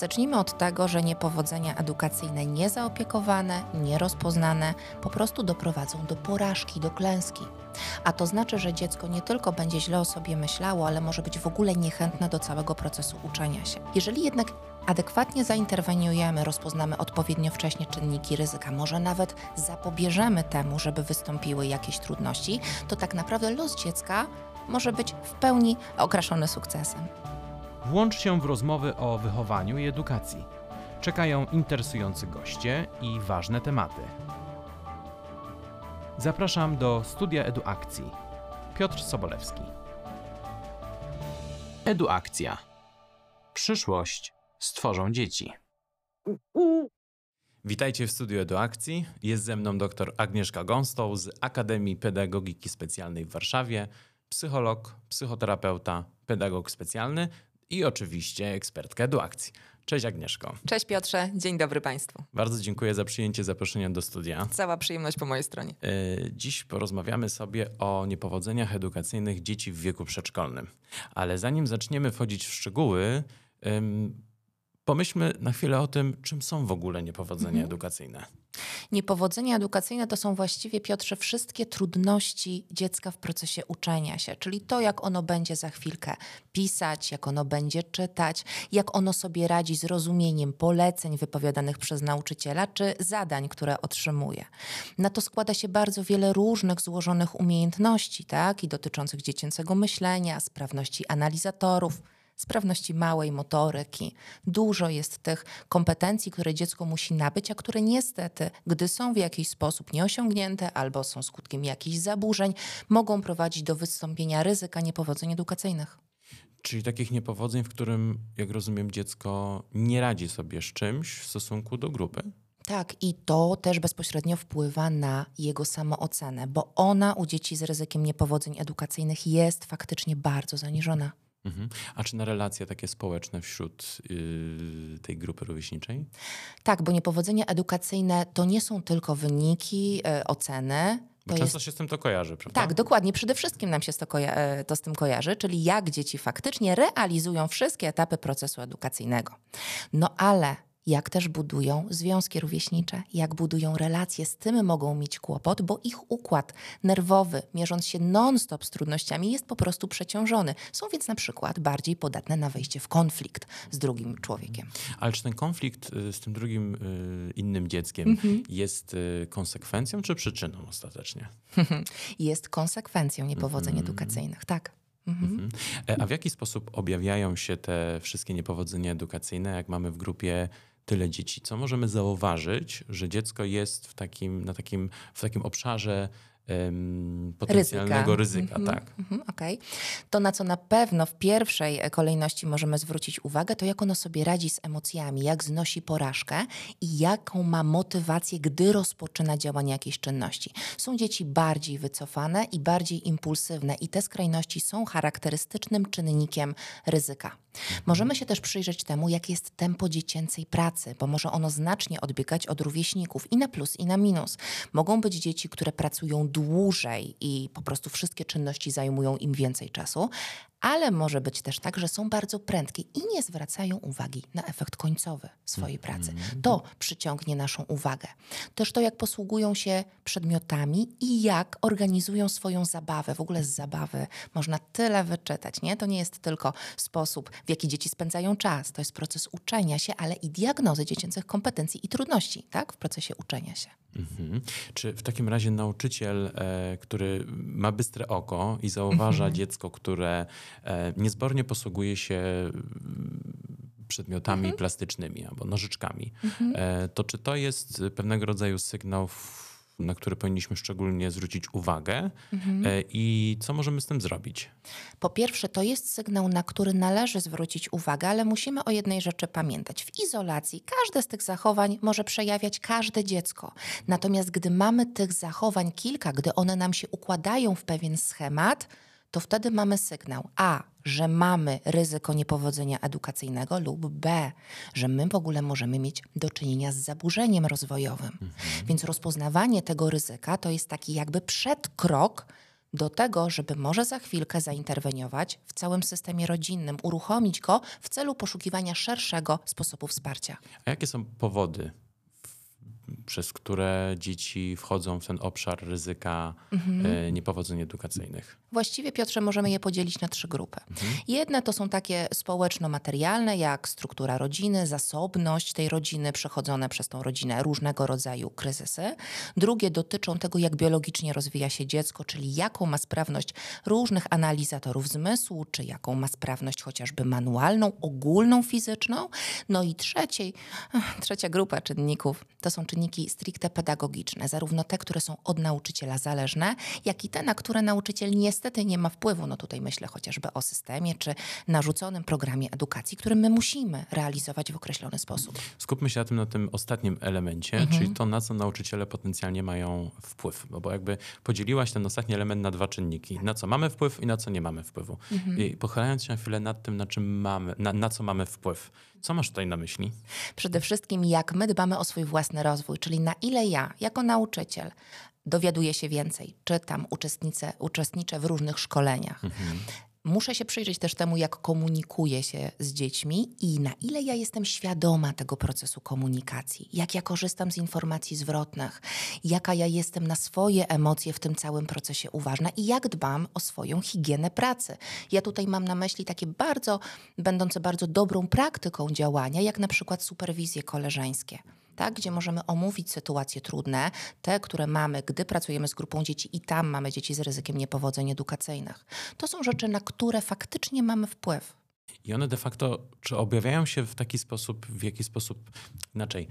Zacznijmy od tego, że niepowodzenia edukacyjne niezaopiekowane, nierozpoznane po prostu doprowadzą do porażki, do klęski. A to znaczy, że dziecko nie tylko będzie źle o sobie myślało, ale może być w ogóle niechętne do całego procesu uczenia się. Jeżeli jednak adekwatnie zainterweniujemy, rozpoznamy odpowiednio wcześnie czynniki ryzyka, może nawet zapobieżemy temu, żeby wystąpiły jakieś trudności, to tak naprawdę los dziecka może być w pełni okraszony sukcesem. Włącz się w rozmowy o wychowaniu i edukacji. Czekają interesujący goście i ważne tematy. Zapraszam do studia Eduakcji. Piotr Sobolewski. Eduakcja. Przyszłość stworzą dzieci. Witajcie w studiu Eduakcji. Jest ze mną dr Agnieszka Gąstoł z Akademii Pedagogiki Specjalnej w Warszawie, psycholog, psychoterapeuta, pedagog specjalny i oczywiście ekspertka Eduakcji. Cześć Agnieszko. Cześć Piotrze, dzień dobry Państwu. Bardzo dziękuję za przyjęcie zaproszenia do studia. Cała przyjemność po mojej stronie. E, dziś porozmawiamy sobie o niepowodzeniach edukacyjnych dzieci w wieku przedszkolnym. Ale zanim zaczniemy wchodzić w szczegóły, pomyślmy na chwilę o tym, czym są w ogóle niepowodzenia mhm. edukacyjne. Niepowodzenia edukacyjne to są właściwie, Piotrze, wszystkie trudności dziecka w procesie uczenia się, czyli to, jak ono będzie za chwilkę pisać, jak ono będzie czytać, jak ono sobie radzi z rozumieniem poleceń wypowiadanych przez nauczyciela czy zadań, które otrzymuje. Na to składa się bardzo wiele różnych złożonych umiejętności, tak, i dotyczących dziecięcego myślenia, sprawności analizatorów sprawności małej motoryki. Dużo jest tych kompetencji, które dziecko musi nabyć, a które niestety, gdy są w jakiś sposób nieosiągnięte albo są skutkiem jakichś zaburzeń, mogą prowadzić do wystąpienia ryzyka niepowodzeń edukacyjnych. Czyli takich niepowodzeń, w którym, jak rozumiem, dziecko nie radzi sobie z czymś w stosunku do grupy? Tak, i to też bezpośrednio wpływa na jego samoocenę, bo ona u dzieci z ryzykiem niepowodzeń edukacyjnych jest faktycznie bardzo zaniżona. Mhm. A czy na relacje takie społeczne wśród yy, tej grupy rówieśniczej? Tak, bo niepowodzenia edukacyjne to nie są tylko wyniki, yy, oceny. Bo często jest... się z tym to kojarzy, prawda? Tak, dokładnie. Przede wszystkim nam się to, koja- y, to z tym kojarzy, czyli jak dzieci faktycznie realizują wszystkie etapy procesu edukacyjnego. No ale jak też budują związki rówieśnicze, jak budują relacje, z tym mogą mieć kłopot, bo ich układ nerwowy, mierząc się non-stop z trudnościami, jest po prostu przeciążony. Są więc na przykład bardziej podatne na wejście w konflikt z drugim człowiekiem. Ale czy ten konflikt y, z tym drugim y, innym dzieckiem mhm. jest y, konsekwencją czy przyczyną ostatecznie? jest konsekwencją niepowodzeń mhm. edukacyjnych, tak. Mhm. mhm. E, a w jaki sposób objawiają się te wszystkie niepowodzenia edukacyjne, jak mamy w grupie tyle dzieci. Co możemy zauważyć, że dziecko jest w takim, na takim, w takim obszarze potencjalnego ryzyka. ryzyka mm -hmm, tak. Mm -hmm, okay. To, na co na pewno w pierwszej kolejności możemy zwrócić uwagę, to jak ono sobie radzi z emocjami, jak znosi porażkę i jaką ma motywację, gdy rozpoczyna działanie jakiejś czynności. Są dzieci bardziej wycofane i bardziej impulsywne i te skrajności są charakterystycznym czynnikiem ryzyka. Możemy się też przyjrzeć temu, jakie jest tempo dziecięcej pracy, bo może ono znacznie odbiegać od rówieśników i na plus, i na minus. Mogą być dzieci, które pracują dłużej i po prostu wszystkie czynności zajmują im więcej czasu, ale może być też tak, że są bardzo prędkie i nie zwracają uwagi na efekt końcowy swojej pracy. Mhm. To przyciągnie naszą uwagę. Też to, jak posługują się przedmiotami i jak organizują swoją zabawę. W ogóle z zabawy można tyle wyczytać, nie? To nie jest tylko sposób, w jaki dzieci spędzają czas. To jest proces uczenia się, ale i diagnozy dziecięcych kompetencji i trudności, tak? W procesie uczenia się. Mhm. Czy w takim razie nauczyciel, e, który ma bystre oko i zauważa mhm. dziecko, które e, niezbornie posługuje się mm, przedmiotami mhm. plastycznymi albo nożyczkami, mhm. e, to czy to jest pewnego rodzaju sygnał na które powinniśmy szczególnie zwrócić uwagę mhm. E, i co możemy z tym zrobić? Po pierwsze, to jest sygnał, na który należy zwrócić uwagę, ale musimy o jednej rzeczy pamiętać. W izolacji każde z tych zachowań może przejawiać każde dziecko. Natomiast gdy mamy tych zachowań kilka, gdy one nam się układają w pewien schemat, to wtedy mamy sygnał A, że mamy ryzyko niepowodzenia edukacyjnego, lub B, że my w ogóle możemy mieć do czynienia z zaburzeniem rozwojowym. Mhm. Więc rozpoznawanie tego ryzyka to jest taki jakby przedkrok do tego, żeby może za chwilkę zainterweniować w całym systemie rodzinnym, uruchomić go w celu poszukiwania szerszego sposobu wsparcia. A jakie są powody, przez które dzieci wchodzą w ten obszar ryzyka mhm. niepowodzeń edukacyjnych? Właściwie, Piotrze, możemy je podzielić na trzy grupy. Mhm. Jedne to są takie społeczno-materialne, jak struktura rodziny, zasobność tej rodziny, przechodzone przez tą rodzinę różnego rodzaju kryzysy. Drugie dotyczą tego, jak biologicznie rozwija się dziecko, czyli jaką ma sprawność różnych analizatorów zmysłu, czy jaką ma sprawność chociażby manualną, ogólną, fizyczną. No i trzeciej, trzecia grupa czynników to są czynniki stricte pedagogiczne, zarówno te, które są od nauczyciela zależne, jak i te, na które nauczyciel nie niestety nie ma wpływu. No tutaj myślę chociażby o systemie czy narzuconym programie edukacji, który my musimy realizować w określony sposób. Skupmy się na tym, na tym ostatnim elemencie, mhm. czyli to, na co nauczyciele potencjalnie mają wpływ. No bo jakby podzieliłaś ten ostatni element na dwa czynniki. Na co mamy wpływ i na co nie mamy wpływu. Mhm. I pochylając się na chwilę nad tym, na czym mamy, na, na co mamy wpływ. Co masz tutaj na myśli? Przede wszystkim, jak my dbamy o swój własny rozwój, czyli na ile ja, jako nauczyciel, dowiaduję się więcej, czytam, uczestniczę, uczestniczę w różnych szkoleniach. Mhm. Muszę się przyjrzeć też temu, jak komunikuję się z dziećmi i na ile ja jestem świadoma tego procesu komunikacji, jak ja korzystam z informacji zwrotnych, jaka ja jestem na swoje emocje w tym całym procesie uważna i jak dbam o swoją higienę pracy. Ja tutaj mam na myśli takie bardzo, będące bardzo dobrą praktyką działania, jak na przykład superwizje koleżeńskie tak, gdzie możemy omówić sytuacje trudne, te, które mamy, gdy pracujemy z grupą dzieci i tam mamy dzieci z ryzykiem niepowodzeń edukacyjnych. To są rzeczy, na które faktycznie mamy wpływ. I one de facto, czy objawiają się w taki sposób, w jaki sposób, inaczej,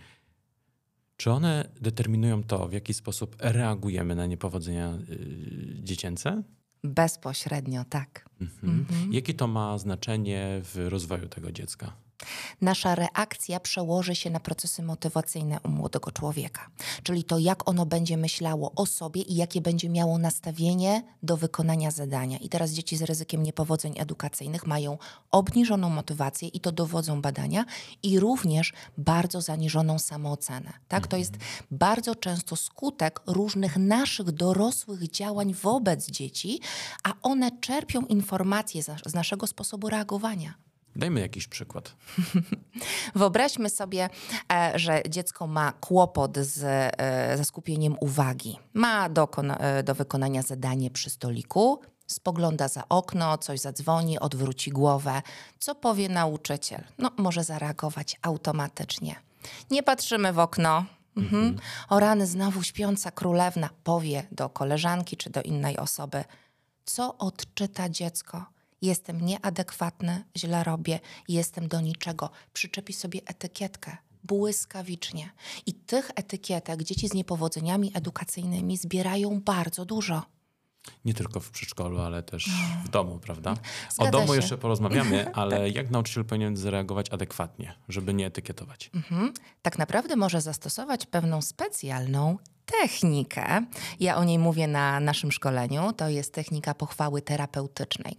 czy one determinują to, w jaki sposób reagujemy na niepowodzenia yy, dziecięce? Bezpośrednio, tak. Mhm. Mhm. Jakie to ma znaczenie w rozwoju tego dziecka? Nasza reakcja przełoży się na procesy motywacyjne u młodego człowieka. Czyli to, jak ono będzie myślało o sobie i jakie będzie miało nastawienie do wykonania zadania. I teraz dzieci z ryzykiem niepowodzeń edukacyjnych mają obniżoną motywację i to dowodzą badania i również bardzo zaniżoną samoocenę. Tak? To jest bardzo często skutek różnych naszych dorosłych działań wobec dzieci, a one czerpią informacje z naszego sposobu reagowania. Dajmy jakiś przykład. Wyobraźmy sobie, e, że dziecko ma kłopot z, e, ze skupieniem uwagi. Ma do, e, do wykonania zadanie przy stoliku, spogląda za okno, coś zadzwoni, odwróci głowę. Co powie nauczyciel? No, może zareagować automatycznie. Nie patrzymy w okno. Mhm. O rany, znowu śpiąca królewna powie do koleżanki czy do innej osoby. Co odczyta dziecko? Jestem nieadekwatny, źle robię, jestem do niczego. Przyczepi sobie etykietkę błyskawicznie. I tych etykietek dzieci z niepowodzeniami edukacyjnymi zbierają bardzo dużo. Nie tylko w przedszkolu, ale też w domu, prawda? Zgadza o domu się. jeszcze porozmawiamy, ale tak. jak nauczyciel powinien zareagować adekwatnie, żeby nie etykietować? Mhm. Tak naprawdę może zastosować pewną specjalną technikę. Ja o niej mówię na naszym szkoleniu. To jest technika pochwały terapeutycznej.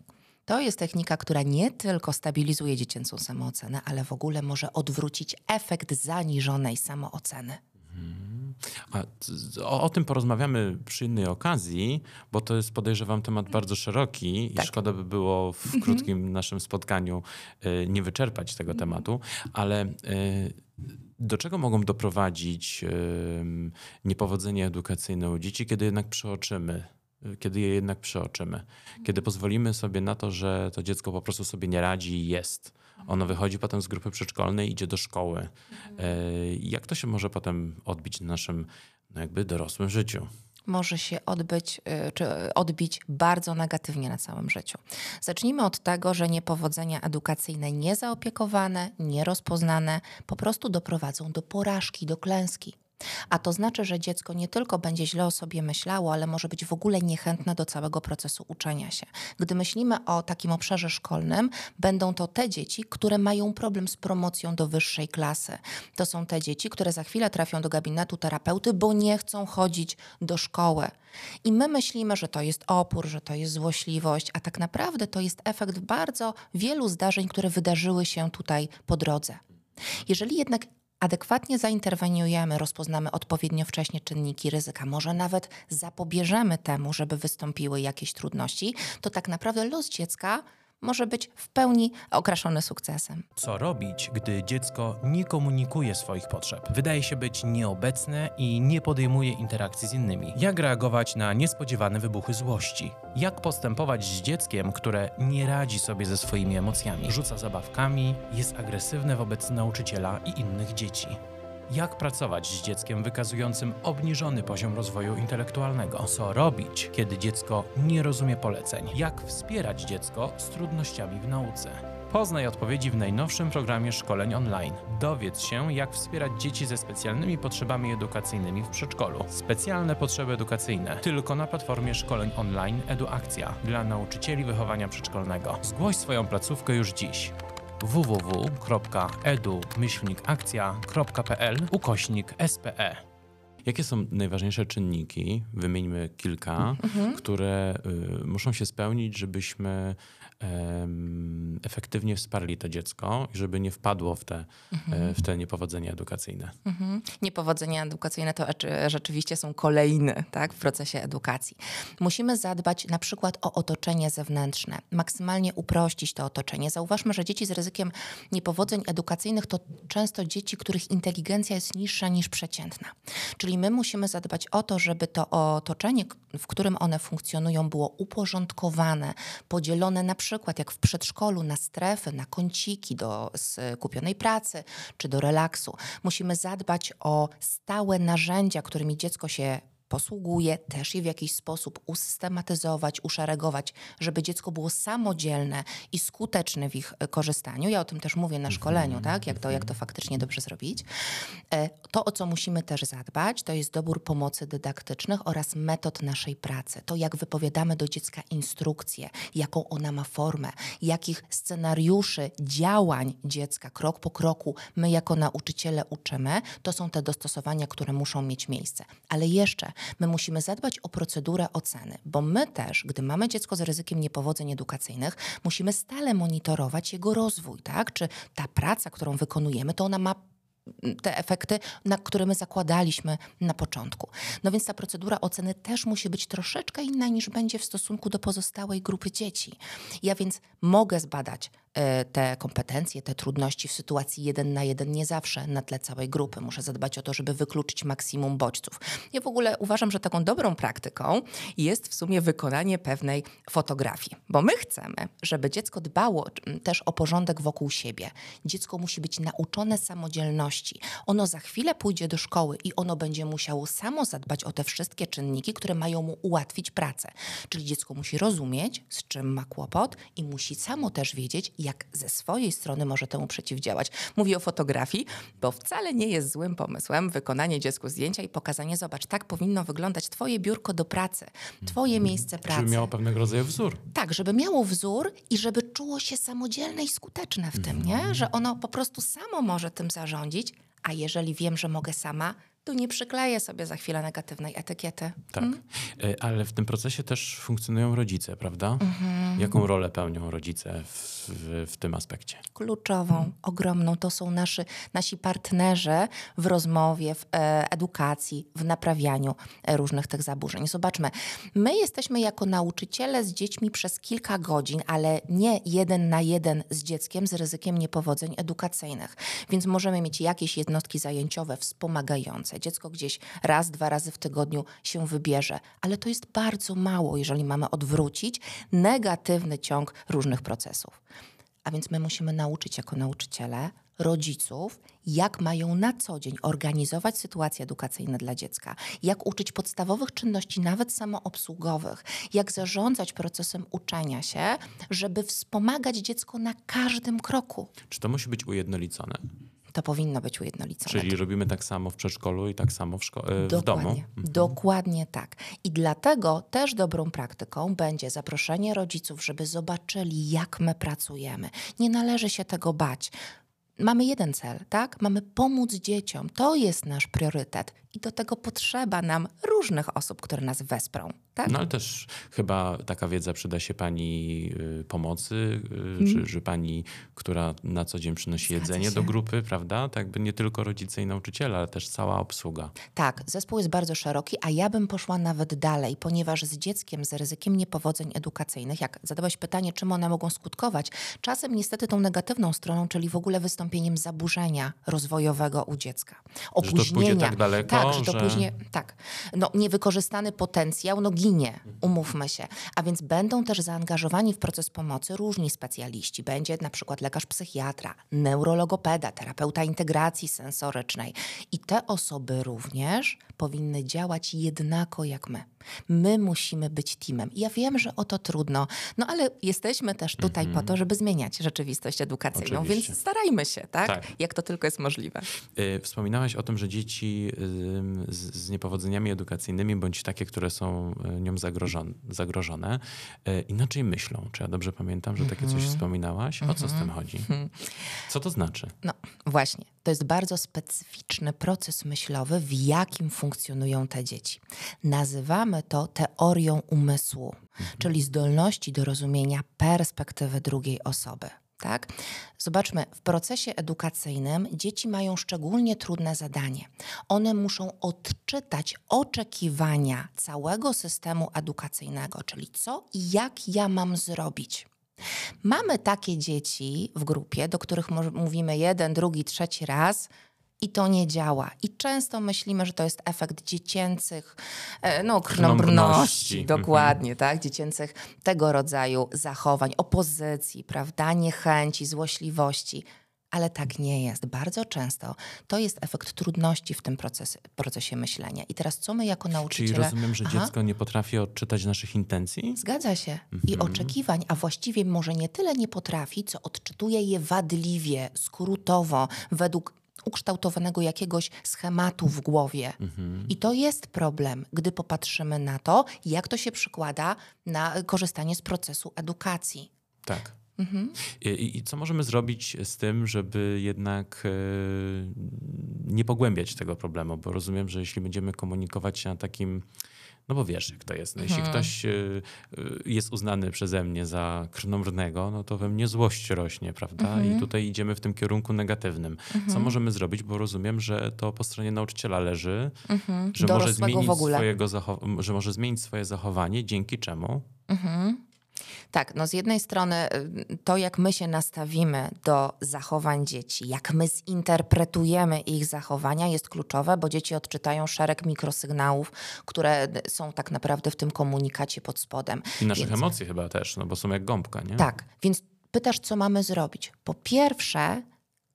To jest technika, która nie tylko stabilizuje dziecięcą samoocenę, ale w ogóle może odwrócić efekt zaniżonej samooceny. Mhm. A o, o, tym porozmawiamy przy innej okazji, bo to jest podejrzewam temat bardzo szeroki tak. i szkoda by było w mhm. krótkim naszym spotkaniu y, nie wyczerpać tego mhm. tematu, ale y, do czego mogą doprowadzić y, niepowodzenie edukacyjne u dzieci, kiedy jednak przeoczymy kiedy je jednak przeoczymy. Kiedy pozwolimy sobie na to, że to dziecko po prostu sobie nie radzi i jest. Ono wychodzi potem z grupy przedszkolnej, idzie do szkoły. E, jak to się może potem odbić na naszym no jakby dorosłym życiu? może się odbyć, y, czy odbić bardzo negatywnie na całym życiu. Zacznijmy od tego, że niepowodzenia edukacyjne niezaopiekowane, nierozpoznane po prostu doprowadzą do porażki, do klęski. A to znaczy, że dziecko nie tylko będzie źle o sobie myślało, ale może być w ogóle niechętne do całego procesu uczenia się. Gdy myślimy o takim obszarze szkolnym, będą to te dzieci, które mają problem z promocją do wyższej klasy. To są te dzieci, które za chwilę trafią do gabinetu terapeuty, bo nie chcą chodzić do szkoły. I my myślimy, że to jest opór, że to jest złośliwość, a tak naprawdę to jest efekt bardzo wielu zdarzeń, które wydarzyły się tutaj po drodze. Jeżeli jednak adekwatnie zainterweniujemy, rozpoznamy odpowiednio wcześnie czynniki ryzyka, może nawet zapobieżemy temu, żeby wystąpiły jakieś trudności, to tak naprawdę los dziecka może być w pełni okraszony sukcesem. Co robić, gdy dziecko nie komunikuje swoich potrzeb? Wydaje się być nieobecne i nie podejmuje interakcji z innymi. Jak reagować na niespodziewane wybuchy złości? Jak postępować z dzieckiem, które nie radzi sobie ze swoimi emocjami? Rzuca zabawkami, jest agresywne wobec nauczyciela i innych dzieci. Jak pracować z dzieckiem wykazującym obniżony poziom rozwoju intelektualnego? Co robić, kiedy dziecko nie rozumie poleceń? Jak wspierać dziecko z trudnościami w nauce? Poznaj odpowiedzi w najnowszym programie szkoleń online. Dowiedz się, jak wspierać dzieci ze specjalnymi potrzebami edukacyjnymi w przedszkolu. Specjalne potrzeby edukacyjne tylko na platformie szkoleń online EduAkcja dla nauczycieli wychowania przedszkolnego. Zgłoś swoją placówkę już dziś www.edu-akcja.pl ukośnik SPE. Jakie są najważniejsze czynniki, wymieńmy kilka, które y, muszą się spełnić, żebyśmy em, efektywnie wsparli to dziecko i żeby nie wpadło w te, e, w te niepowodzenia edukacyjne? Mhm. Niepowodzenia edukacyjne to rzeczy- rzeczywiście są kolejne tak, w procesie edukacji. Musimy zadbać na przykład o otoczenie zewnętrzne, maksymalnie uprościć to otoczenie. Zauważmy, że dzieci z ryzykiem niepowodzeń edukacyjnych to często dzieci, których inteligencja jest niższa niż przeciętna. Czyli my musimy zadbać o to, żeby to otoczenie, w którym one funkcjonują, było uporządkowane, podzielone na przykład jak w przedszkolu na strefy, na kąciki do skupionej pracy czy do relaksu. Musimy zadbać o stałe narzędzia, którymi dziecko się posługuje, też je w jakiś sposób usystematyzować, uszeregować, żeby dziecko było samodzielne i skuteczne w ich e, korzystaniu. Ja o tym też mówię na szkoleniu, tak? jak, to, jak to faktycznie dobrze zrobić. E, To, o co musimy też zadbać, to jest dobór pomocy dydaktycznych oraz metod naszej pracy. To, jak wypowiadamy do dziecka instrukcje, jaką ona ma formę, jakich scenariuszy działań dziecka krok po kroku my jako nauczyciele uczymy, to są te dostosowania, które muszą mieć miejsce. Ale jeszcze my musimy zadbać o procedurę oceny, bo my też, gdy mamy dziecko z ryzykiem niepowodzeń edukacyjnych, musimy stale monitorować jego rozwój, tak? Czy ta praca, którą wykonujemy, to ona ma te efekty, na które my zakładaliśmy na początku. No więc ta procedura oceny też musi być troszeczkę inna niż będzie w stosunku do pozostałej grupy dzieci. Ja więc mogę zbadać te kompetencje, te trudności w sytuacji jeden na jeden, nie zawsze na tle całej grupy. Muszę zadbać o to, żeby wykluczyć maksimum bodźców. Ja w ogóle uważam, że taką dobrą praktyką jest w sumie wykonanie pewnej fotografii, bo my chcemy, żeby dziecko dbało też o porządek wokół siebie. Dziecko musi być nauczone samodzielności. Ono za chwilę pójdzie do szkoły i ono będzie musiało samo zadbać o te wszystkie czynniki, które mają mu ułatwić pracę. Czyli dziecko musi rozumieć, z czym ma kłopot i musi samo też wiedzieć, jak ze swojej strony może temu przeciwdziałać. Mówię o fotografii, bo wcale nie jest złym pomysłem wykonanie dziecku zdjęcia i pokazanie, zobacz, tak powinno wyglądać twoje biurko do pracy, twoje miejsce pracy. Żeby miało pewnego rodzaju wzór. Tak, żeby miało wzór i żeby czuło się samodzielne i skuteczne w tym, nie? Że ono po prostu samo może tym zarządzić, a jeżeli wiem, że mogę sama, to nie przykleję sobie za chwilę negatywnej etykiety. Tak. E, Ale w tym procesie też funkcjonują rodzice, prawda? Mhm. Jaką rolę pełnią rodzice w, w, w tym aspekcie? kluczową, ogromną. To są nasi, nasi partnerzy w rozmowie, w e, edukacji, w naprawianiu e, różnych tych zaburzeń. Zobaczmy, my jesteśmy jako nauczyciele z dziećmi przez kilka godzin, ale nie jeden na jeden z dzieckiem z ryzykiem niepowodzeń edukacyjnych. Więc możemy mieć jakieś jednostki zajęciowe wspomagające. Dziecko gdzieś raz, dwa razy w tygodniu się wybierze, ale to jest bardzo mało, jeżeli mamy odwrócić negatywny ciąg różnych procesów. A więc my musimy nauczyć jako nauczyciele rodziców, jak mają na co dzień organizować sytuacje edukacyjne dla dziecka, jak uczyć podstawowych czynności, nawet samoobsługowych, jak zarządzać procesem uczenia się, żeby wspomagać dziecko na każdym kroku. Czy to musi być ujednolicone? To powinno być ujednolicone. Czyli robimy tak samo w przedszkolu i tak samo w, szko- e, w domu? Dokładnie, dokładnie tak. I dlatego też dobrą praktyką będzie zaproszenie rodziców, żeby zobaczyli, jak my pracujemy. Nie należy się tego bać. Mamy jeden cel, tak? Mamy pomóc dzieciom. To jest nasz priorytet. I do tego potrzeba nam różnych osób, które nas wesprą. Tak? No ale też chyba taka wiedza przyda się pani y, pomocy, y, czy, że pani, która na co dzień przynosi jedzenie do grupy, prawda? Tak by nie tylko rodzice i nauczyciele, ale też cała obsługa. Tak, zespół jest bardzo szeroki, a ja bym poszła nawet dalej, ponieważ z dzieckiem z ryzykiem niepowodzeń edukacyjnych, jak zadałeś pytanie, czym one mogą skutkować, czasem niestety tą negatywną stroną, czyli w ogóle wystąpieniem zaburzenia rozwojowego u dziecka. Że to Opóźnienia. tak daleko, tak, że to że- później, tak. No, niewykorzystany potencjał, no ginie, umówmy się. A więc będą też zaangażowani w proces pomocy różni specjaliści. Będzie na przykład lekarz psychiatra, neurologopeda, terapeuta integracji sensorycznej. I te osoby również powinny działać jednako jak my. My musimy być teamem. I ja wiem, że o to trudno, no ale jesteśmy też tutaj po to, żeby zmieniać rzeczywistość edukacyjną, Oczywiście. więc starajmy się, tak? Tak. Jak to tylko jest możliwe. Y, Wspominałaś o tym, że dzieci z, niepowodzeniami edukacyjnymi, bądź takie, które są y, nią zagrożone, zagrożone y, inaczej myślą. Czy ja dobrze pamiętam, że takie Mhm. coś wspominałaś? O co z tym chodzi? Co to znaczy? No właśnie, to jest bardzo specyficzny proces myślowy, w jakim funkcjonują te dzieci. Nazywamy to teorią umysłu, czyli zdolności do rozumienia perspektywy drugiej osoby. Tak? Zobaczmy, w procesie edukacyjnym dzieci mają szczególnie trudne zadanie. One muszą odczytać oczekiwania całego systemu edukacyjnego, czyli co i jak ja mam zrobić. Mamy takie dzieci w grupie, do których mówimy jeden, drugi, trzeci raz. I to nie działa. I często myślimy, że to jest efekt dziecięcych, e, no, Krnąbrności. krnąbrności, Mhm. dokładnie, tak? Dziecięcych tego rodzaju zachowań, opozycji, prawda? Niechęci, złośliwości. Ale tak nie jest. Bardzo często to jest efekt trudności w tym proces, procesie myślenia. I teraz co my jako Czyli nauczyciele... rozumiem, że Aha. dziecko nie potrafi odczytać naszych intencji? Zgadza się. I oczekiwań, a właściwie może nie tyle nie potrafi, co odczytuje je wadliwie, skrótowo, według ukształtowanego jakiegoś schematu w głowie. I to jest problem, gdy popatrzymy na to, jak to się przykłada na korzystanie z procesu edukacji. Tak. Mhm. I, i- co możemy zrobić z tym, żeby jednak e, nie pogłębiać tego problemu? Bo rozumiem, że jeśli będziemy komunikować się na takim, no bo wiesz, jak to jest. No, jeśli ktoś e, e, jest uznany przeze mnie za krnąbrnego, no to we mnie złość rośnie, prawda? I tutaj idziemy w tym kierunku negatywnym. Co możemy zrobić? Bo rozumiem, że to po stronie nauczyciela leży, że może, zmienić swojego że może zmienić swoje zachowanie, dzięki czemu? Tak, no z jednej strony y, to, jak my się nastawimy do zachowań dzieci, jak my zinterpretujemy ich zachowania, jest kluczowe, bo dzieci odczytają szereg mikrosygnałów, które są tak naprawdę w tym komunikacie pod spodem. I naszych Więc- emocji chyba też, no bo są jak gąbka, nie? Tak, więc pytasz, co mamy zrobić? Po pierwsze,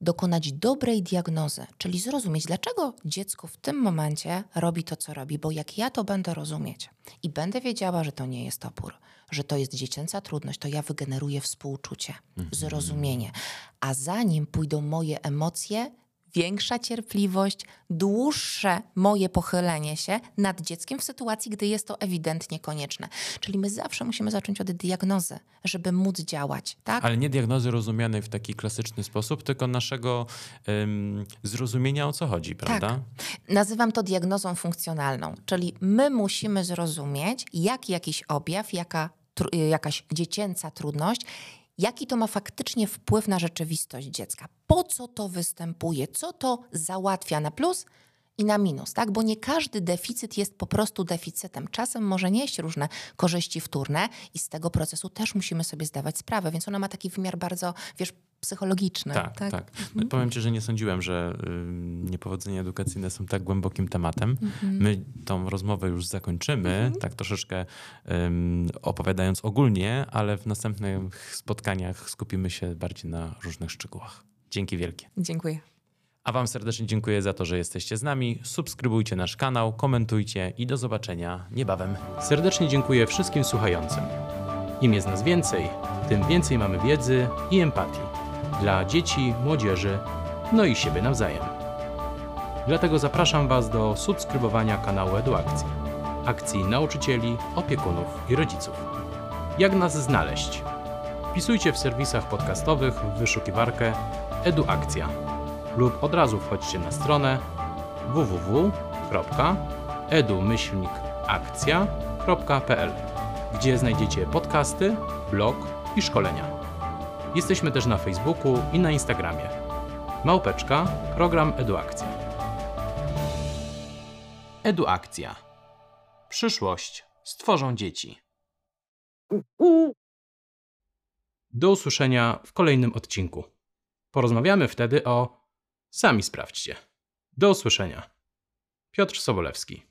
dokonać dobrej diagnozy, czyli zrozumieć, dlaczego dziecko w tym momencie robi to, co robi, bo jak ja to będę rozumieć i będę wiedziała, że to nie jest opór, że to jest dziecięca trudność, to ja wygeneruję współczucie, zrozumienie, a za nim pójdą moje emocje, większa cierpliwość, dłuższe moje pochylenie się nad dzieckiem w sytuacji, gdy jest to ewidentnie konieczne. Czyli my zawsze musimy zacząć od diagnozy, żeby móc działać, tak? Ale nie diagnozy rozumianej w taki klasyczny sposób, tylko naszego ym, zrozumienia o co chodzi, prawda? Nazywam to diagnozą funkcjonalną, czyli my musimy zrozumieć, jak jakiś objaw, jaka, tr- jakaś dziecięca trudność, jaki to ma faktycznie wpływ na rzeczywistość dziecka. Po co to występuje, co to załatwia na plus i na minus, tak? Bo nie każdy deficyt jest po prostu deficytem. Czasem może nieść różne korzyści wtórne i z tego procesu też musimy sobie zdawać sprawę, więc ona ma taki wymiar bardzo, wiesz, psychologiczny. Tak, tak. No, powiem ci, że nie sądziłem, że ym, niepowodzenia edukacyjne są tak głębokim tematem. My tą rozmowę już zakończymy, tak troszeczkę ym, opowiadając ogólnie, ale w następnych spotkaniach skupimy się bardziej na różnych szczegółach. Dzięki wielkie. Dziękuję. A Wam serdecznie dziękuję za to, że jesteście z nami. Subskrybujcie nasz kanał, komentujcie i do zobaczenia niebawem. Serdecznie dziękuję wszystkim słuchającym. Im jest nas więcej, tym więcej mamy wiedzy i empatii dla dzieci, młodzieży, no i siebie nawzajem. Dlatego zapraszam Was do subskrybowania kanału EduAkcji, akcji nauczycieli, opiekunów i rodziców. Jak nas znaleźć? Wpisujcie w serwisach podcastowych w wyszukiwarkę eduakcja lub od razu wchodźcie na stronę www.edu-akcja.pl, gdzie znajdziecie podcasty, blog i szkolenia. Jesteśmy też na Facebooku i na Instagramie. Małpeczka, program Eduakcja. Eduakcja. Przyszłość stworzą dzieci. Do usłyszenia w kolejnym odcinku. Porozmawiamy wtedy o. Sami sprawdźcie. Do usłyszenia. Piotr Sobolewski.